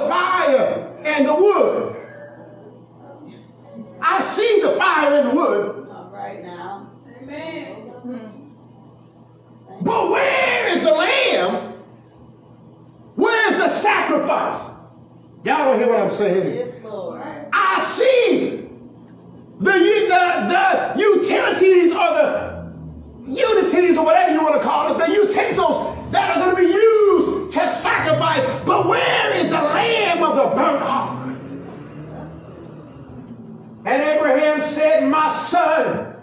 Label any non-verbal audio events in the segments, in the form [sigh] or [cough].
the fire and the wood. I see the fire and the wood. All right now. Amen. Hmm. But where is the lamb? Where's the sacrifice? Y'all don't hear what I'm saying? Yes, Lord. I see the, the, the utilities or the unities or whatever you want to call it, the utensils that are going to be used to sacrifice. But where is the lamb of the burnt offering? And Abraham said, My son,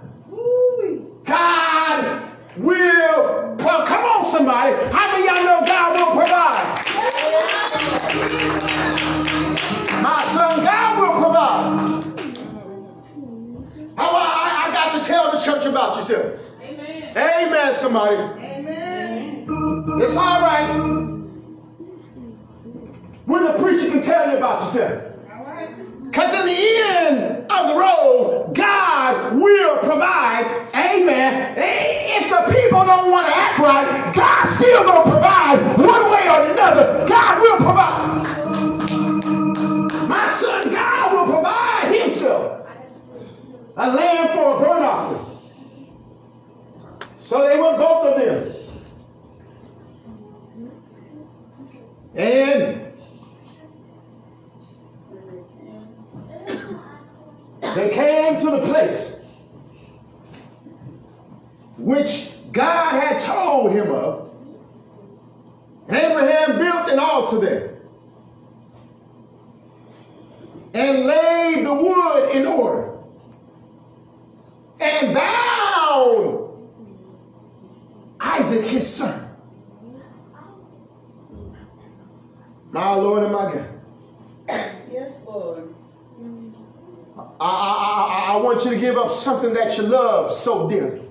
God will pro- come on somebody. How many y'all know God will provide? My son, God will provide. Oh, How I, I got to tell the church about yourself. Amen. Amen, somebody. Amen. It's all right tell you about yourself. Because in the end of the road, God will provide. Amen. If the people don't want to act right, God still going to provide one way or another. God will provide. My son, God will provide himself a lamb for a burnt offering. So they went both of them. And they came to the place which God had told him of. Abraham built an altar there and laid the wood in order and bound Isaac his son. My Lord and my God. Yes, Lord. I, I, I, want you to give up something that you love so dearly.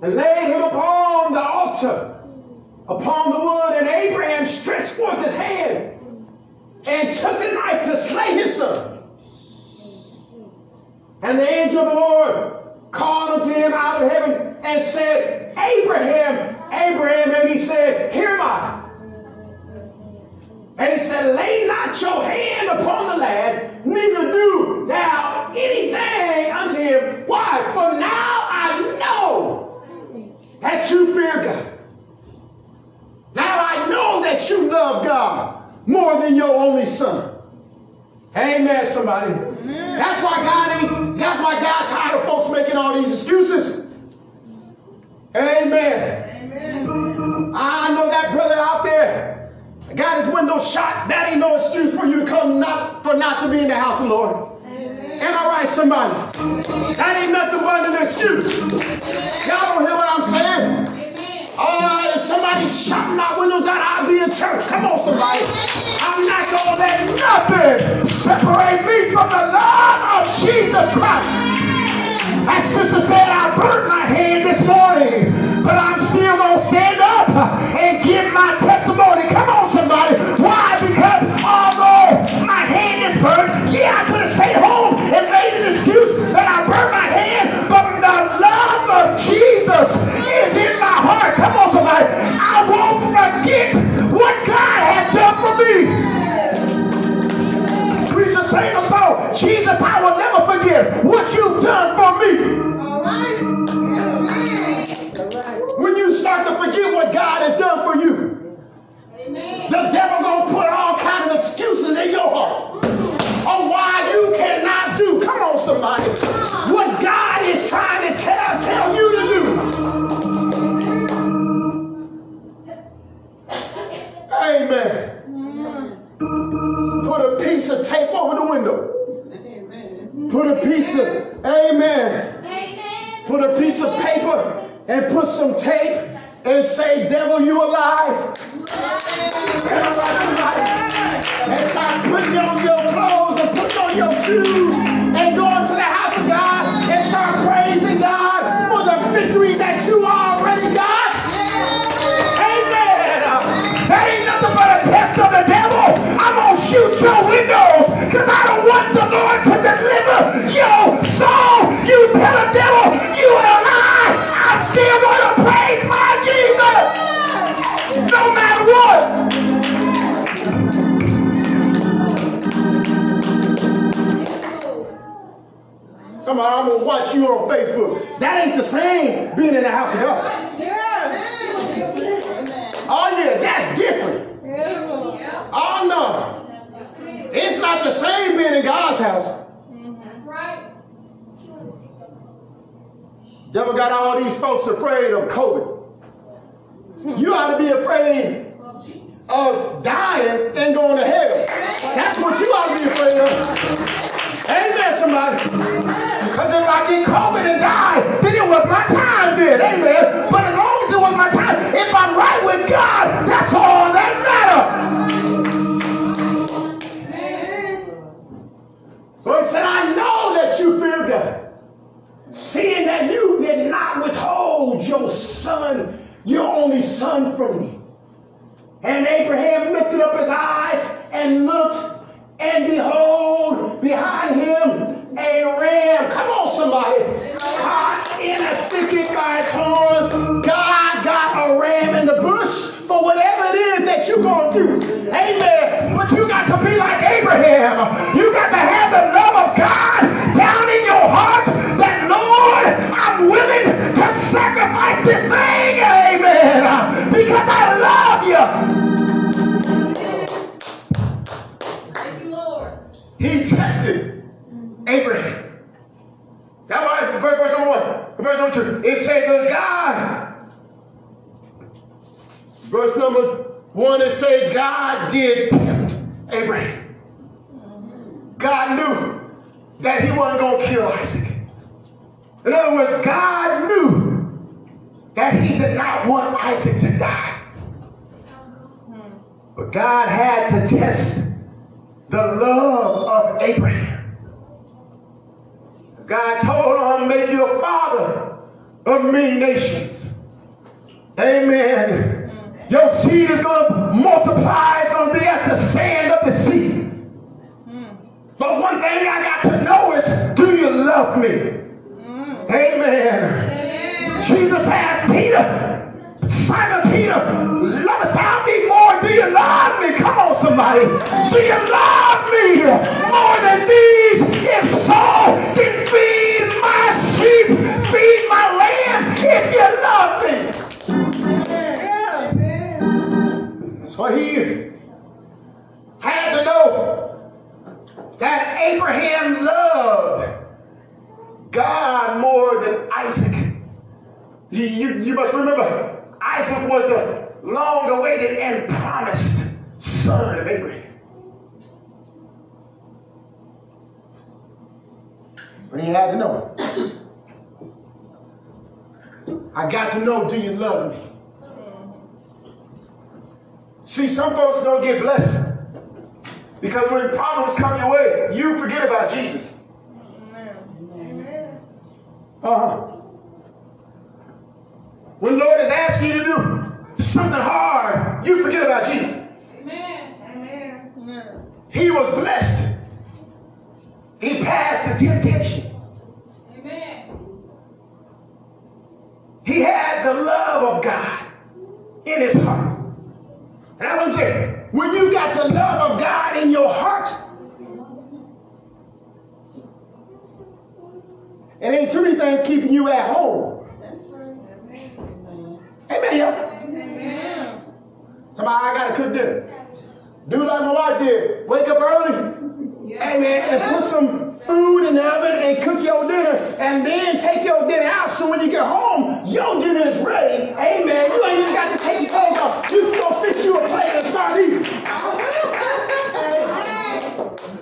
And laid him upon the altar, upon the wood, and Abraham stretched forth his hand and took the knife to slay his son. And the angel of the Lord called unto him out of heaven and said, Abraham, Abraham, and he said, Here am I. And he said, Lay not your hand upon the lad, neither do thou anything unto him. Why? For now I know that you fear God. Now I know that you love God more than your only son. Amen, somebody. That's why God ain't, that's why God tired of folks making all these excuses. Amen. Amen. I got his window shot. That ain't no excuse for you to come not for not to be in the house of the Lord. Am I right, somebody? That ain't nothing but an excuse. Y'all don't hear what I'm saying? All right, if somebody shot my windows out, I'll be in church. Come on, somebody. I'm not gonna let nothing separate me from the love of Jesus Christ. That sister said I burnt my hand this morning, but I'm still gonna stand up and give my testimony. Come on, somebody. Why? Because although my hand is burnt, yeah, I could have stayed home and made an excuse that I burnt my hand, but the love of Jesus is in my heart. Come on, somebody. I won't forget what God has done for me. Sing a song. Jesus, I will never forget what you've done for me. All right. You on Facebook. That ain't the same being in the house of God. Yeah. Oh yeah, that's different. Oh no. It's not the same being in God's house. That's right. Devil got all these folks afraid of COVID. You ought to be afraid of dying and going to hell. That's what you ought to be afraid of. Amen, somebody. Because I get COVID and die, then it was my time then. Amen. But as long as it was my time, if I'm right with God, that's all that matters. But he said, I know that you fear God. Seeing that you did not withhold your son, your only son from me. And Abraham lifted up his eyes and looked, and behold, behind him a ram. Come on, somebody. Caught in a thicket by its horns. God got a ram in the bush for whatever it is that you're going through. Amen. But you got to be like Abraham. You got to have the love of God down in your heart that, Lord, I'm willing to sacrifice this thing. Amen. Because I love you. Thank you, Lord. He tested Abraham. That's why verse, number one, verse number two, it said God. Verse number one, it said God did tempt Abraham. God knew that he wasn't going to kill Isaac. In other words, God knew that he did not want Isaac to die. But God had to test the love of Abraham. God told him, make you a father of many nations. Amen. Your seed is going to multiply. It's going to be as the sand of the sea. But one thing I got to know is, do you love me? Mm. Amen. Jesus asked Peter, Simon Peter, lovest thou me more? Do you love me? Come on, somebody. Do you love me more than these? If so, then feed my sheep, feed my lamb if you love me. So he had to know that Abraham loved God more than Isaac. You, you, you must remember, Isaac was the long awaited and promised son of Abraham. But he had to know. I got to know, do you love me? See, some folks don't get blessed because when problems come your way, you forget about Jesus. Amen. Uh-huh. When Lord is asking you to do something hard, you forget about Jesus. Amen. Amen. He was blessed. He passed the temptation. Amen. He had the love of God in his heart. And I want to say, when you got the love of God in your heart, it ain't too many things keeping you at home. That's right. Amen, y'all. Amen. Somebody, I gotta cook dinner. Do like my wife did. Wake up early. Amen. And put some food in the oven and cook your dinner. And then take your dinner out. So when you get home, your dinner is ready. Amen. You ain't even got to take your clothes off. You just gonna fix you a plate and start eating.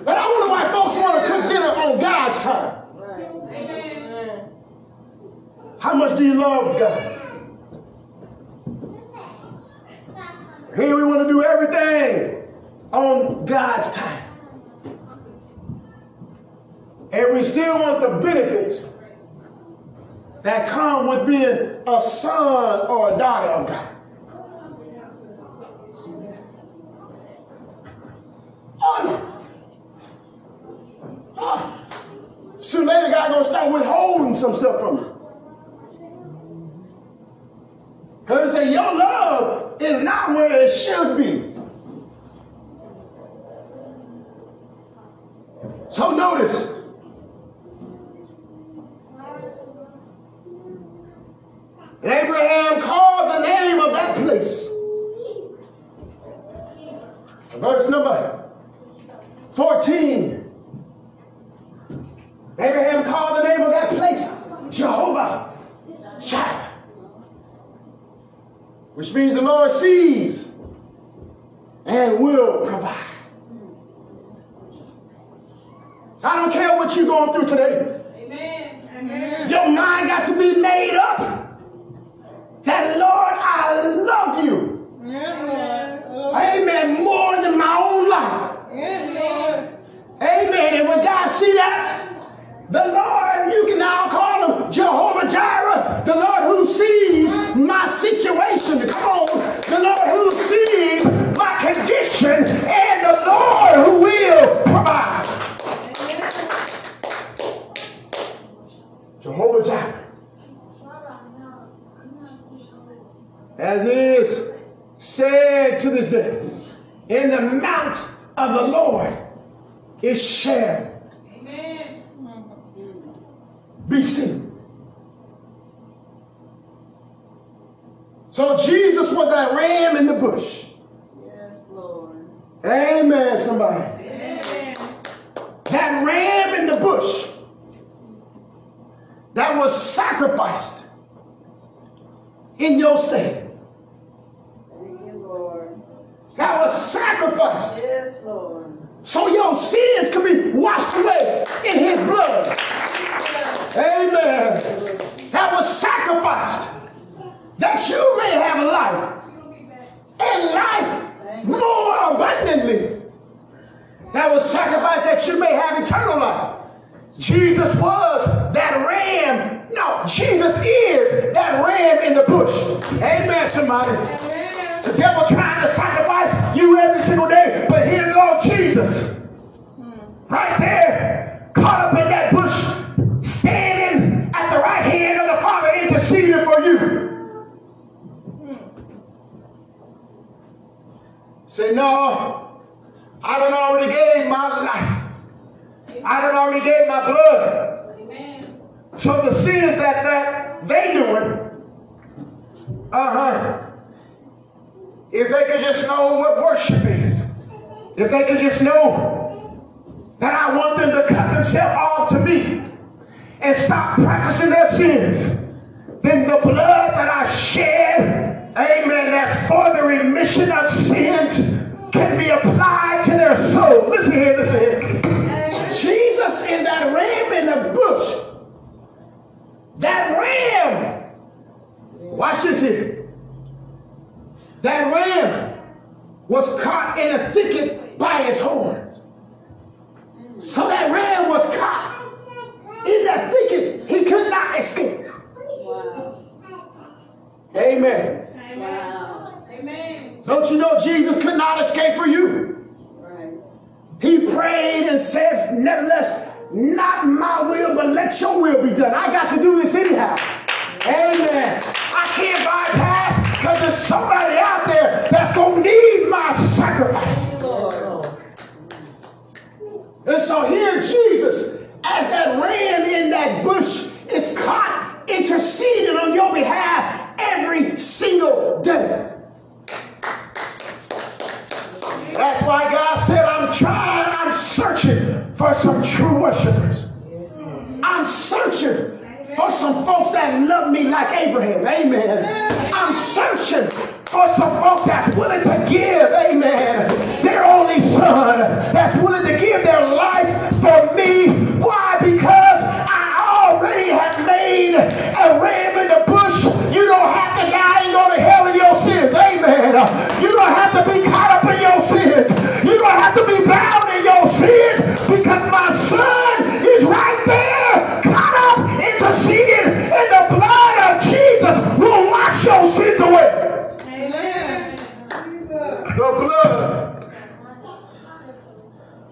But I wonder why folks want to cook dinner on God's time. How much do you love God? Here we want to do everything on God's time. And we still want the benefits that come with being a son or a daughter of God. No. Oh. Soon later, God gonna start withholding some stuff from you. Because say your love is not where it should be. So notice, Verse number 14. Abraham called the name of that place Jehovah Jireh, which means the Lord sees and will provide. I don't care what you're going through today. Amen. Amen. Your mind got to be made up that, Lord, I love you. Yeah, Lord. Amen. More than my own life. Yeah, Lord. Amen. God see that, the Lord, you can now call him Jehovah Jireh, the Lord who sees my situation. Come on. The Lord who sees my condition, and the Lord who will provide. Jehovah Jireh. As it is said to this day, in the mount of the Lord is shared. Be seen. So Jesus was that ram in the bush. Yes, Lord. Amen, somebody. Amen. That ram in the bush that was sacrificed in your stead. Thank you, Lord. That was sacrificed Yes, Lord. so your sins could be washed away in his blood. Amen. That was sacrificed that you may have life and life more abundantly. That was sacrificed that you may have eternal life. Jesus was that ram. No, Jesus is that ram in the bush. Amen, somebody. The devil trying to sacrifice you every single day, but here Lord Jesus, right there, caught up in that bush, standing at the right hand of the Father, interceding for you. Say, no, I don't already gave my life. I don't already gave my blood. Amen. So the sins that, that they doing, uh-huh. If they could just know what worship is, if they could just know that I want them to cut themselves off to me and stop practicing their sins, then the blood that I shed, amen, that's for the remission of sins can be applied to their soul. Listen here, listen here. Jesus is that ram in the bush. That ram. Watch this here. That ram was caught in a thicket by his horns. So that ram was caught in that thicket. He could not escape. Wow. Amen. Wow. Amen. Don't you know Jesus could not escape for you? Right. He prayed and said, Nevertheless, not my will, but let your will be done. I got to do this anyhow. Amen. I can't bypass because there's somebody out there that's going to need my sacrifice. The blood.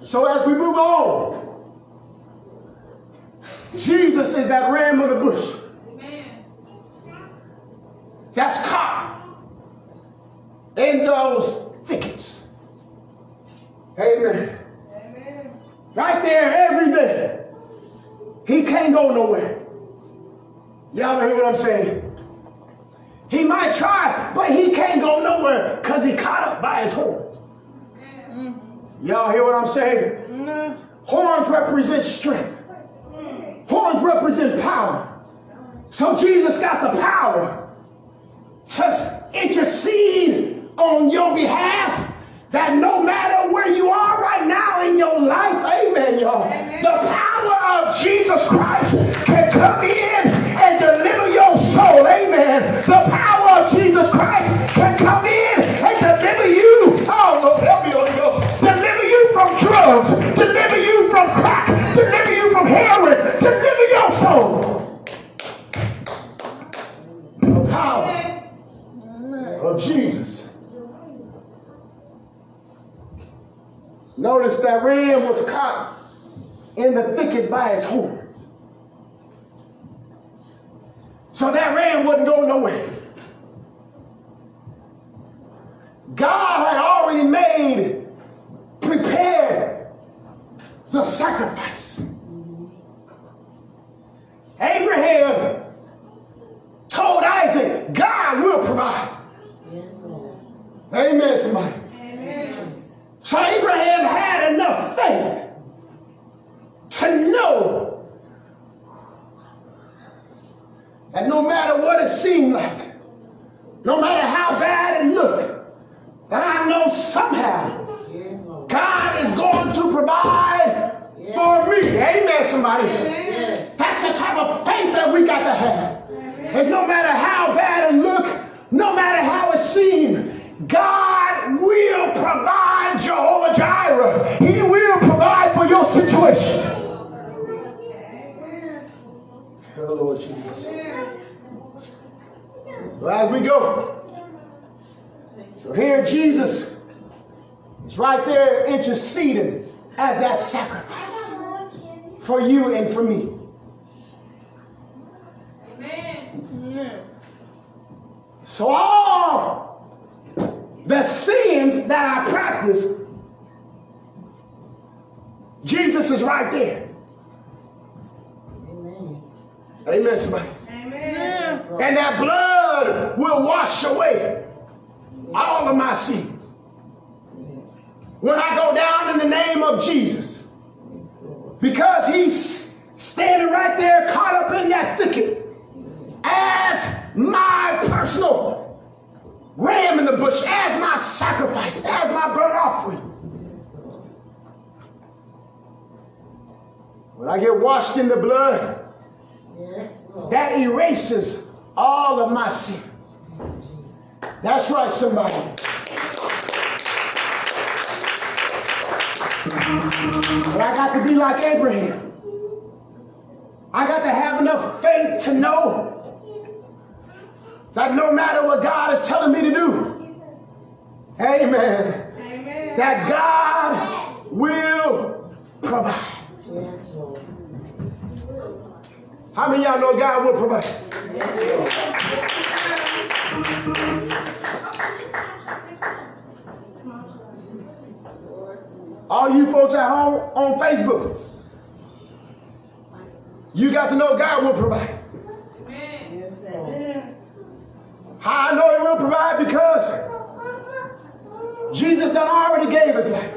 So as we move on, Jesus is that ram of the bush that's caught in those thickets. Amen. Amen. Right there every day. He can't go nowhere. Y'all hear what I'm saying? He might try, but he can't go nowhere because he caught up by his horns. Y'all hear what I'm saying? Mm-hmm. Horns represent strength. Horns represent power. So Jesus got the power to intercede on your behalf that no matter where you are right now in your life, amen, y'all, the power of Jesus Christ can come in and deliver your soul, amen. The power of Jesus Christ can come in and deliver you. Oh, Lord, help. Deliver you from drugs, deliver you from crack, deliver you from heroin, deliver your soul. The power of Jesus. Notice that ram was caught in the thicket by his horns. So that ram wouldn't go nowhere. God had already made, prepared the sacrifice. Abraham told Isaac, God will provide. Yes, Lord. Amen, somebody. Amen. So Abraham had enough faith to know that no matter what it seemed like, no matter how bad it looked, I know somehow God is going to provide for me. Amen, somebody. That's the type of faith that we got to have. And no matter how bad it look, no matter how it seemed, God will provide Jehovah Jireh. He will provide for your situation. Oh, Lord Jesus. So as we go, so here Jesus is right there interceding as that sacrifice for you and for me. Amen. So all the sins that I practiced, Jesus is right there. Amen. Amen, somebody. Amen. And that blood will wash away all of my sins. When I go down in the name of Jesus, because he's standing right there caught up in that thicket as my personal ram in the bush, as my sacrifice, as my burnt offering. When I get washed in the blood, that erases all of my sins. That's right, somebody. But I got to be like Abraham. I got to have enough faith to know that no matter what God is telling me to do, amen, Amen. that God will provide. Yes, Lord. How many of y'all know God will provide? All you folks at home on Facebook, you got to know God will provide. How I know He will provide because Jesus done already gave His life.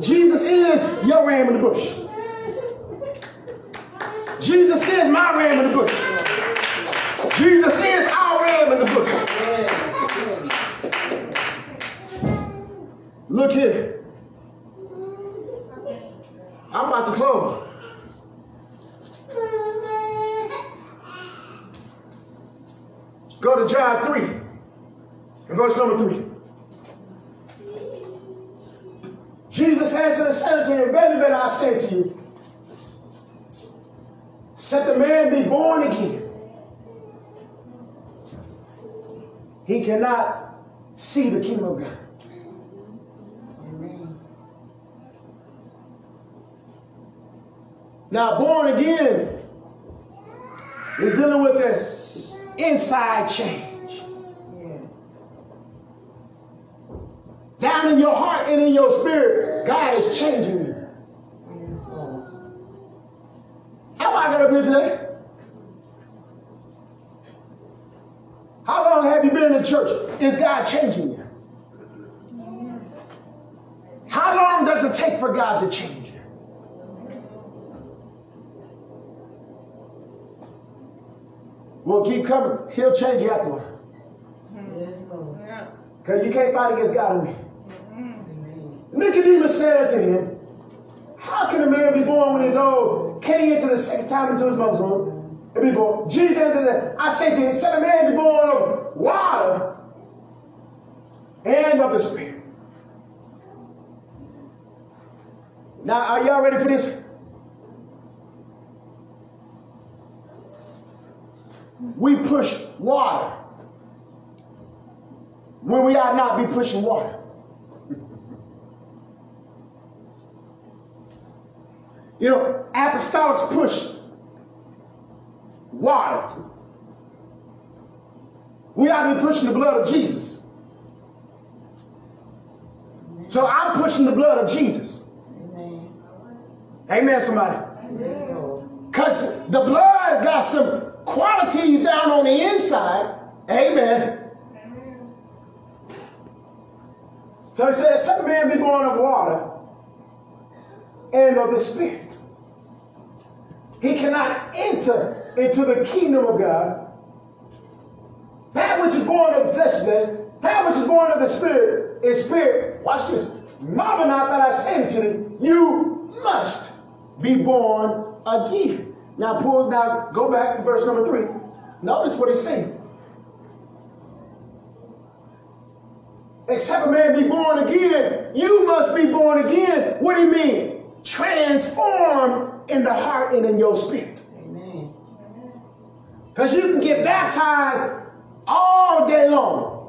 Jesus is your ram in the bush. Jesus is my ram in the bush. Jesus is our ram in the bush. Look here. I'm about to close. Go to John 3, and verse number 3. Man be born again, he cannot see the kingdom of God. Now, born again is dealing with the inside change. Down in your heart and in your spirit, God is changing you. Yes, Lord. How I got up here today? How long have you been in church? Is God changing you? How long does it take for God to change you? Well, keep coming. He'll change you afterward. Yes, Because you can't fight against God and me. Amen. Nicodemus said to him, How can a man be born when he's old? He enter the second time into his mother's womb and be born? Jesus answered that, I say to you, Can a man be born of water and of the Spirit? Now, are y'all ready for this? We push water when we ought not be pushing water. You know, apostolics push water. We ought to be pushing the blood of Jesus. So I'm pushing the blood of Jesus. Amen. Amen, somebody. Because the blood got some qualities down on the inside. Amen. So he said, Some man be born of water and of the Spirit. He cannot enter into the kingdom of God. That which is born of the flesh, is flesh. That which is born of the Spirit is spirit. Watch this. Marvel not that I say to you, you must be born again. Now pull now go back to verse number three. Notice what he's saying. Except a man be born again, you must be born again. What do you mean? Transform in the heart and in your spirit. Amen. Because you can get baptized all day long.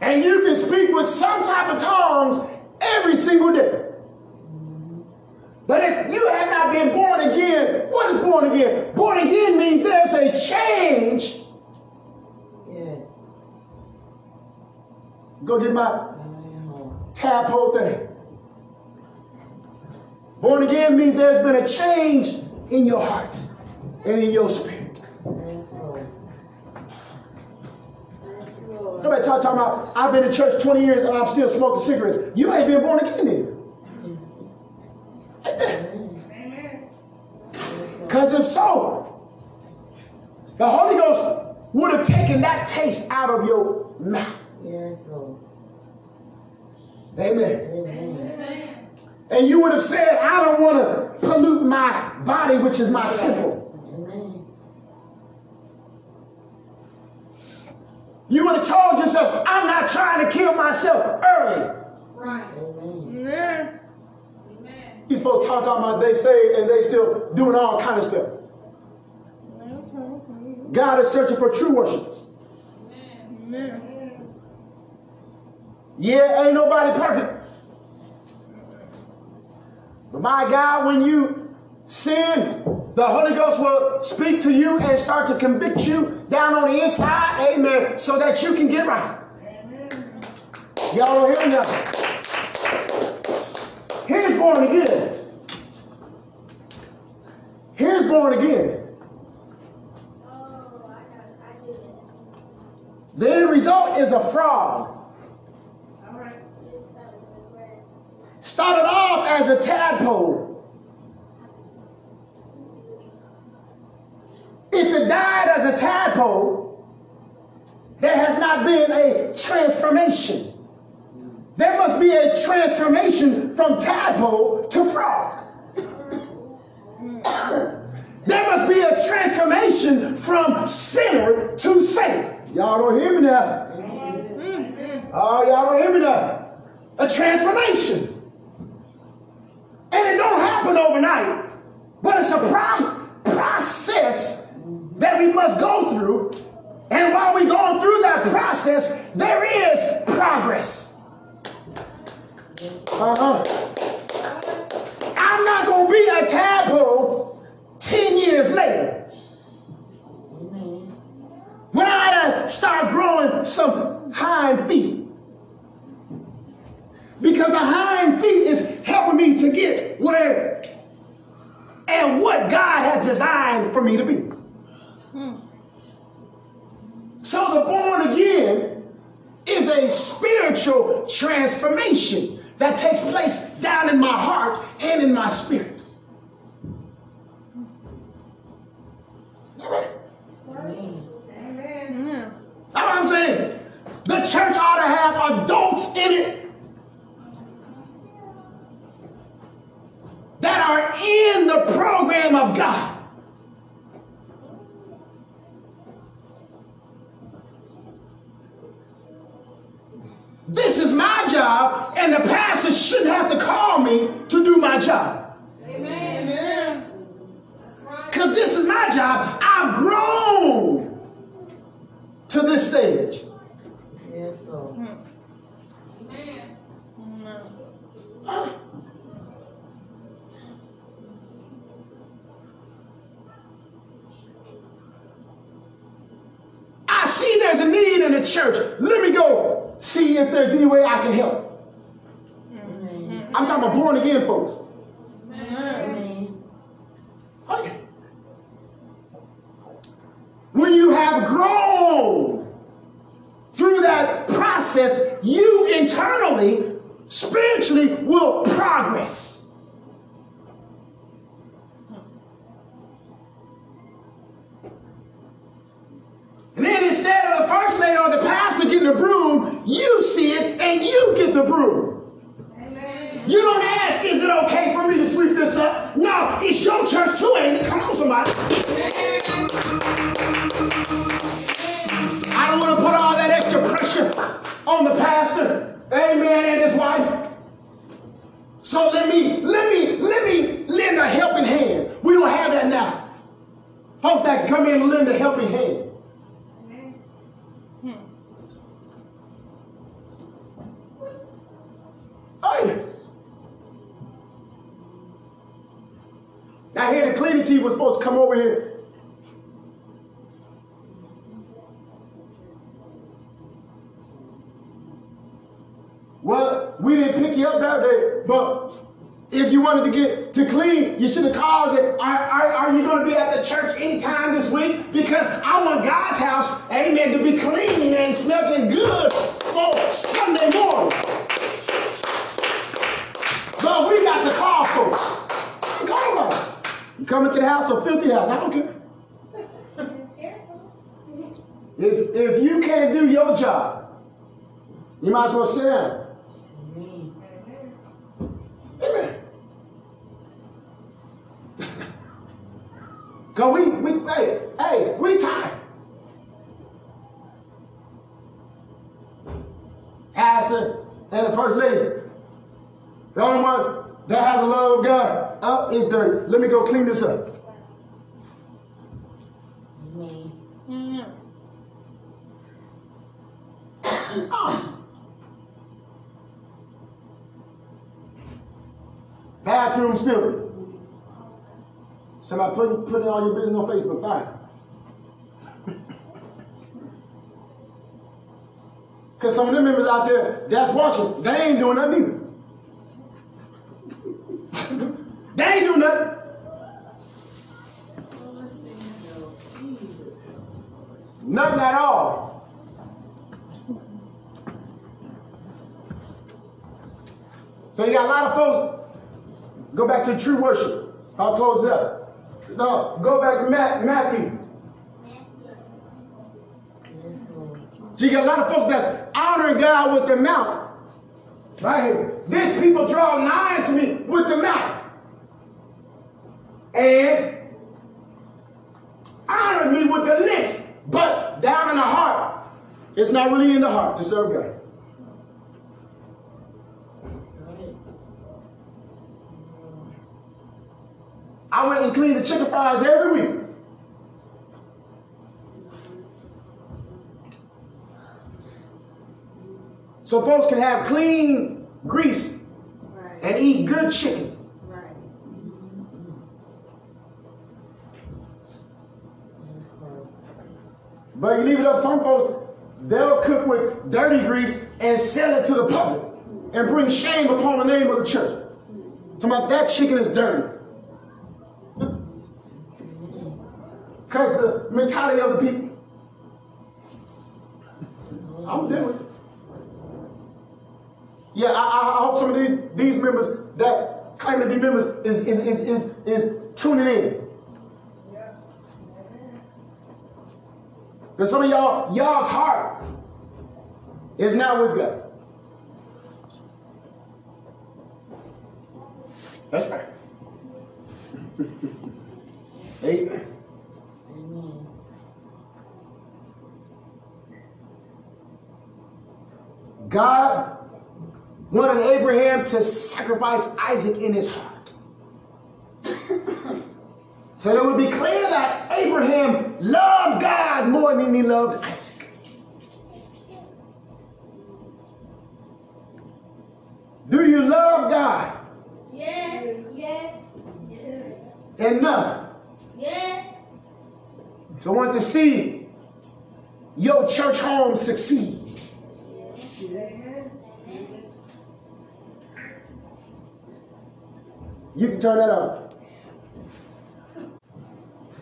And you can speak with some type of tongues every single day. But if you have not been born again, what is born again? Born again means there's a change. Yes. Go get my Amen. tadpole thing. Born again means there's been a change in your heart and in your spirit. Nobody talk, talking about, I've been in church 20 years and I'm still smoking cigarettes. You ain't been born again. Yes, Because if so, the Holy Ghost would have taken that taste out of your mouth. Yes, Lord. Amen. Amen. Amen. And you would have said, I don't want to pollute my body, which is my temple. Amen. You would have told yourself, I'm not trying to kill myself early. Right. Amen. Amen. You're supposed to talk, talk about they say and they still doing all kind of stuff. God is searching for true worshipers. Amen. Yeah, ain't nobody perfect. But my God, when you sin, the Holy Ghost will speak to you and start to convict you down on the inside, amen, so that you can get right. Y'all don't hear nothing. Here's born again. Here's born again. The end result is a frog. Started off as a tadpole. If it died as a tadpole, there has not been a transformation. There must be a transformation from tadpole to frog. [coughs] there must be a transformation from sinner to saint. Y'all don't hear me now. Mm-hmm. Oh, y'all don't hear me now. A transformation. And it don't happen overnight, but it's pro- process that we must go through. And while we're going through that process, there is progress. Uh-huh. I'm not going to be a tadpole 10 years later when I start growing some hind feet. Because the hind feet is helping me to get where and what God has designed for me to be. So the born again is a spiritual transformation that takes place down in my heart and in my spirit. All right. Amen. Amen. That's what I'm saying. The church ought to have adults in it that are in the program of God. This is my job, and the pastor shouldn't have to call me to do my job. Amen. That's right. Because this is my job. I've grown to this stage. Yes, Lord. Amen. Amen. I see there's a need in church. Let me go see if there's any way I can help. I'm talking about born again folks. When you have grown through that process, you internally, spiritually will progress. And then instead of the first lady or the pastor getting the broom, you see it and you get the broom. You don't ask, is it okay for me to sweep this up? No, it's your church too, ain't it? Come on, somebody. I don't want to put all that extra pressure on the pastor, amen, and his wife. So let me, let me, let me lend a helping hand. We don't have that now. Folks that can come in and lend a helping hand. Oh, yeah. Now here the cleaning come over here. Well, we didn't pick you up that day, but if you wanted to get to clean, you should have called it. Are, are, are you going to be at the church anytime this week? Because I want God's house, amen, to be clean and smelling good for Sunday morning. But we got to call folks. Call them. You coming to the house or filthy house? I don't care. If, if you can't do your job, you might as well sit down. Amen. [laughs] Cause we, we, hey, hey, we tired. Pastor and the first lady, the only one that have the love up is dirty. Let me go clean this up. [coughs] Ah. Bathroom's filthy. Somebody putting putting all your business on Facebook, fine. [laughs] Because some of them members out there that's watching, they ain't doing nothing either. they ain't doing nothing. At all. So you got a lot of folks. Go back to true worship. I'll close up. No, go back to Matt, Matthew. So you got a lot of folks that's honoring God with their mouth. Right here. These people draw nigh to me with the mouth. And honor me with the lips. But down in the heart, it's not really in the heart to serve God. I went and cleaned the chicken fries every week. So folks can have clean grease Right. and eat good chicken. Right. But you leave it up some folks, they'll cook with dirty grease and sell it to the public and bring shame upon the name of the church. Talking about that chicken is dirty. Because the mentality of the people. I'm dealing. Yeah, I, I I hope some of these these members that claim to be members is is is is, is tuning in. Because some of y'all, y'all's heart is not with God. That's right. [laughs] Amen. Amen. God wanted Abraham to sacrifice Isaac in his heart. [coughs] so it would be clear that Abraham loved God more than he loved Isaac. Do you love God Yes. Yes. enough Yes. to want to see your church home succeed? You can turn that on.